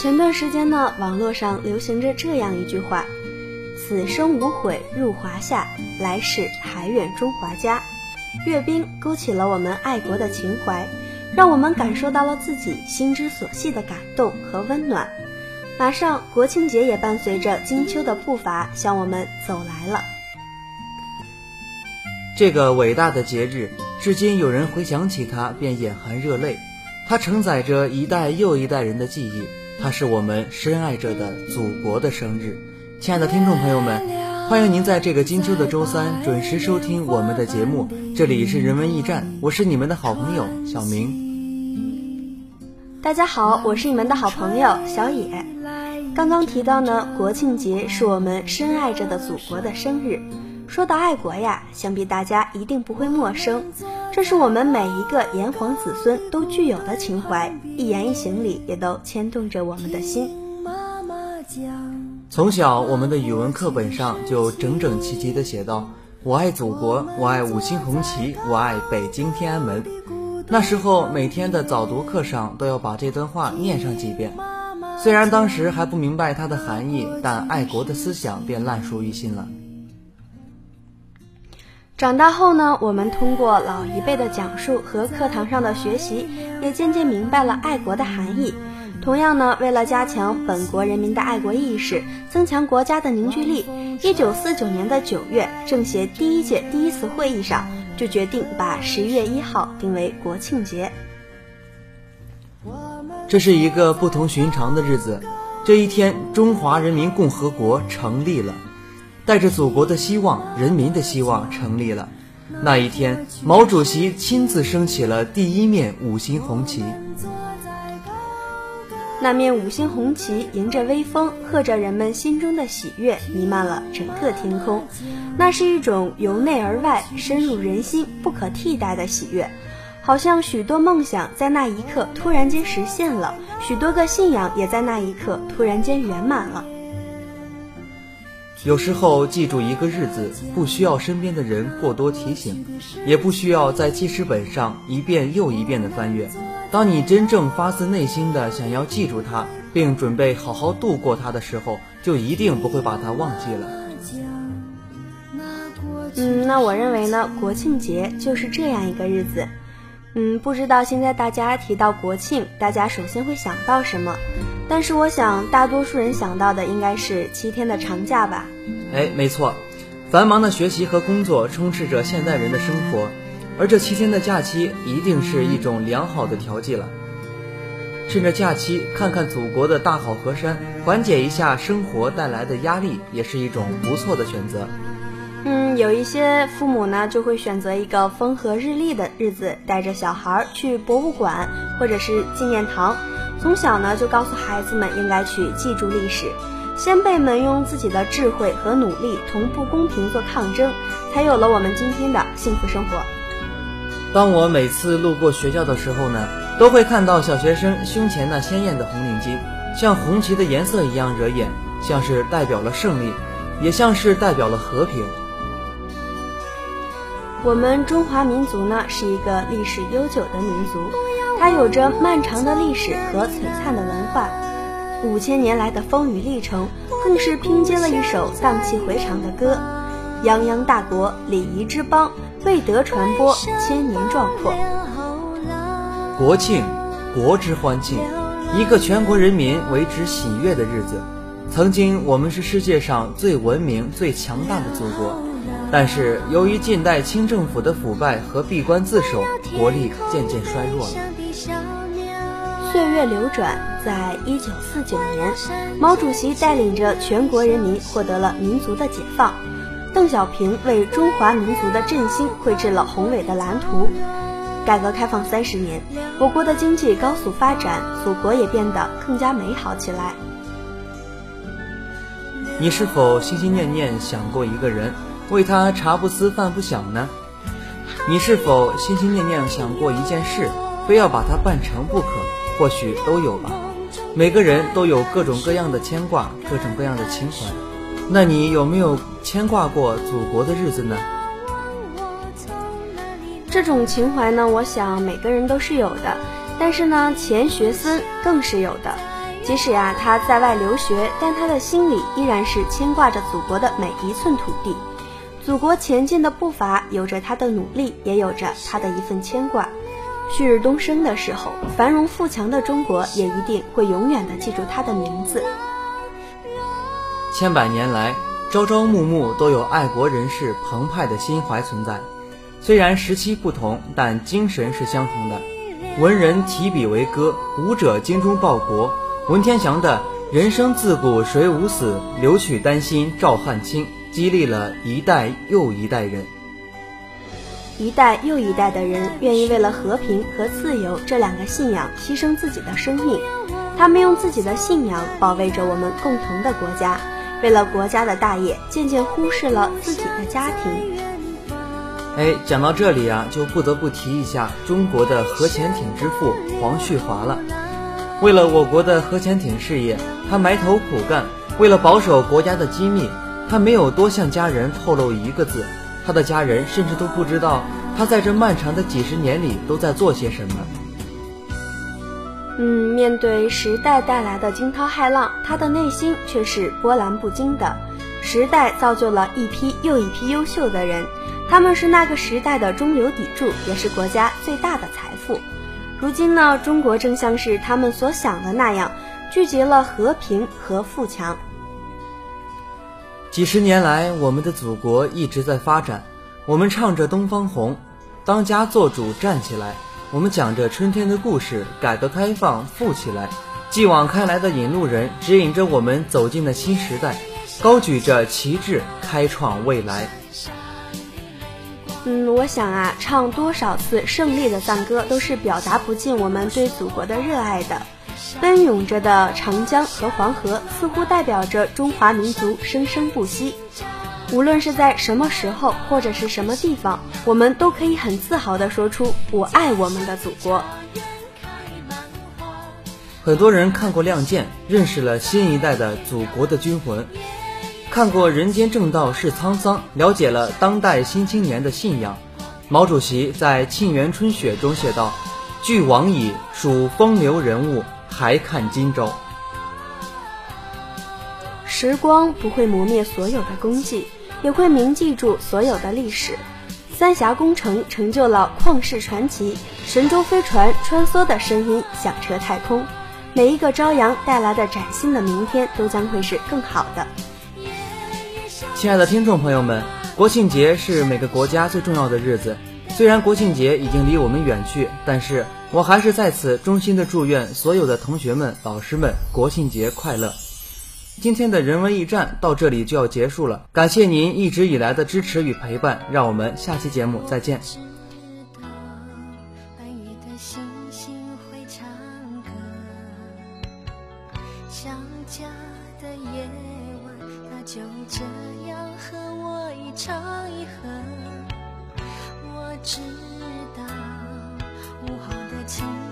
前段时间呢，网络上流行着这样一句话：“此生无悔入华夏，来世还愿中华家。”阅兵勾起了我们爱国的情怀，让我们感受到了自己心之所系的感动和温暖。马上国庆节也伴随着金秋的步伐向我们走来了。这个伟大的节日，至今有人回想起它便眼含热泪。它承载着一代又一代人的记忆，它是我们深爱着的祖国的生日。亲爱的听众朋友们，欢迎您在这个金秋的周三准时收听我们的节目。这里是人文驿站，我是你们的好朋友小明。大家好，我是你们的好朋友小野。刚刚提到呢，国庆节是我们深爱着的祖国的生日。说到爱国呀，想必大家一定不会陌生。这是我们每一个炎黄子孙都具有的情怀，一言一行里也都牵动着我们的心。从小，我们的语文课本上就整整齐齐地写道：“我爱祖国，我爱五星红旗，我爱北京天安门。”那时候，每天的早读课上都要把这段话念上几遍。虽然当时还不明白它的含义，但爱国的思想便烂熟于心了。长大后呢，我们通过老一辈的讲述和课堂上的学习，也渐渐明白了爱国的含义。同样呢，为了加强本国人民的爱国意识，增强国家的凝聚力，一九四九年的九月，政协第一届第一次会议上就决定把十一月一号定为国庆节。这是一个不同寻常的日子，这一天，中华人民共和国成立了。带着祖国的希望，人民的希望成立了。那一天，毛主席亲自升起了第一面五星红旗。那面五星红旗迎着微风，和着人们心中的喜悦，弥漫了整个天空。那是一种由内而外、深入人心、不可替代的喜悦，好像许多梦想在那一刻突然间实现了，许多个信仰也在那一刻突然间圆满了。有时候记住一个日子，不需要身边的人过多提醒，也不需要在记事本上一遍又一遍的翻阅。当你真正发自内心的想要记住它，并准备好好度过它的时候，就一定不会把它忘记了。嗯，那我认为呢，国庆节就是这样一个日子。嗯，不知道现在大家提到国庆，大家首先会想到什么？但是我想，大多数人想到的应该是七天的长假吧？哎，没错，繁忙的学习和工作充斥着现代人的生活，而这七天的假期一定是一种良好的调剂了。趁着假期看看祖国的大好河山，缓解一下生活带来的压力，也是一种不错的选择。嗯，有一些父母呢，就会选择一个风和日丽的日子，带着小孩去博物馆或者是纪念堂，从小呢就告诉孩子们应该去记住历史。先辈们用自己的智慧和努力同不公平做抗争，才有了我们今天的幸福生活。当我每次路过学校的时候呢，都会看到小学生胸前那鲜艳的红领巾，像红旗的颜色一样惹眼，像是代表了胜利，也像是代表了和平。我们中华民族呢，是一个历史悠久的民族，它有着漫长的历史和璀璨的文化，五千年来的风雨历程，更是拼接了一首荡气回肠的歌。泱泱大国，礼仪之邦，未得传播千年壮阔。国庆，国之欢庆，一个全国人民为之喜悦的日子。曾经，我们是世界上最文明、最强大的祖国。但是，由于近代清政府的腐败和闭关自守，国力渐渐衰弱了。岁月流转，在一九四九年，毛主席带领着全国人民获得了民族的解放。邓小平为中华民族的振兴绘制了宏伟的蓝图。改革开放三十年，我国的经济高速发展，祖国也变得更加美好起来。你是否心心念念想过一个人？为他茶不思饭不想呢？你是否心心念念想过一件事，非要把它办成不可？或许都有吧。每个人都有各种各样的牵挂，各种各样的情怀。那你有没有牵挂过祖国的日子呢？这种情怀呢，我想每个人都是有的。但是呢，钱学森更是有的。即使啊他在外留学，但他的心里依然是牵挂着祖国的每一寸土地。祖国前进的步伐，有着他的努力，也有着他的一份牵挂。旭日东升的时候，繁荣富强的中国也一定会永远的记住他的名字。千百年来，朝朝暮暮都有爱国人士澎湃的心怀存在。虽然时期不同，但精神是相同的。文人提笔为歌，武者精忠报国。文天祥的“人生自古谁无死，留取丹心照汗青”，激励了一代又一代人。一代又一代的人愿意为了和平和自由这两个信仰牺牲自己的生命，他们用自己的信仰保卫着我们共同的国家，为了国家的大业，渐渐忽视了自己的家庭。哎，讲到这里啊，就不得不提一下中国的核潜艇之父黄旭华了。为了我国的核潜艇事业，他埋头苦干；为了保守国家的机密，他没有多向家人透露一个字。他的家人甚至都不知道他在这漫长的几十年里都在做些什么。嗯，面对时代带来的惊涛骇浪，他的内心却是波澜不惊的。时代造就了一批又一批优秀的人，他们是那个时代的中流砥柱，也是国家最大的财富。如今呢，中国正像是他们所想的那样，聚集了和平和富强。几十年来，我们的祖国一直在发展。我们唱着《东方红》，当家作主站起来；我们讲着春天的故事，改革开放富起来。继往开来的引路人，指引着我们走进了新时代，高举着旗帜，开创未来。嗯，我想啊，唱多少次胜利的赞歌，都是表达不尽我们对祖国的热爱的。奔涌着的长江和黄河，似乎代表着中华民族生生不息。无论是在什么时候，或者是什么地方，我们都可以很自豪地说出“我爱我们的祖国”。很多人看过《亮剑》，认识了新一代的祖国的军魂；看过《人间正道是沧桑》，了解了当代新青年的信仰。毛主席在《沁园春雪》中写道：“俱往矣，数风流人物。”还看今朝，时光不会磨灭所有的功绩，也会铭记住所有的历史。三峡工程成就了旷世传奇，神舟飞船穿梭的声音响彻太空。每一个朝阳带来的崭新的明天，都将会是更好的。亲爱的听众朋友们，国庆节是每个国家最重要的日子。虽然国庆节已经离我们远去，但是。我还是在此衷心的祝愿所有的同学们、老师们国庆节快乐。今天的人文驿站到这里就要结束了，感谢您一直以来的支持与陪伴，让我们下期节目再见。知道。午后的晴。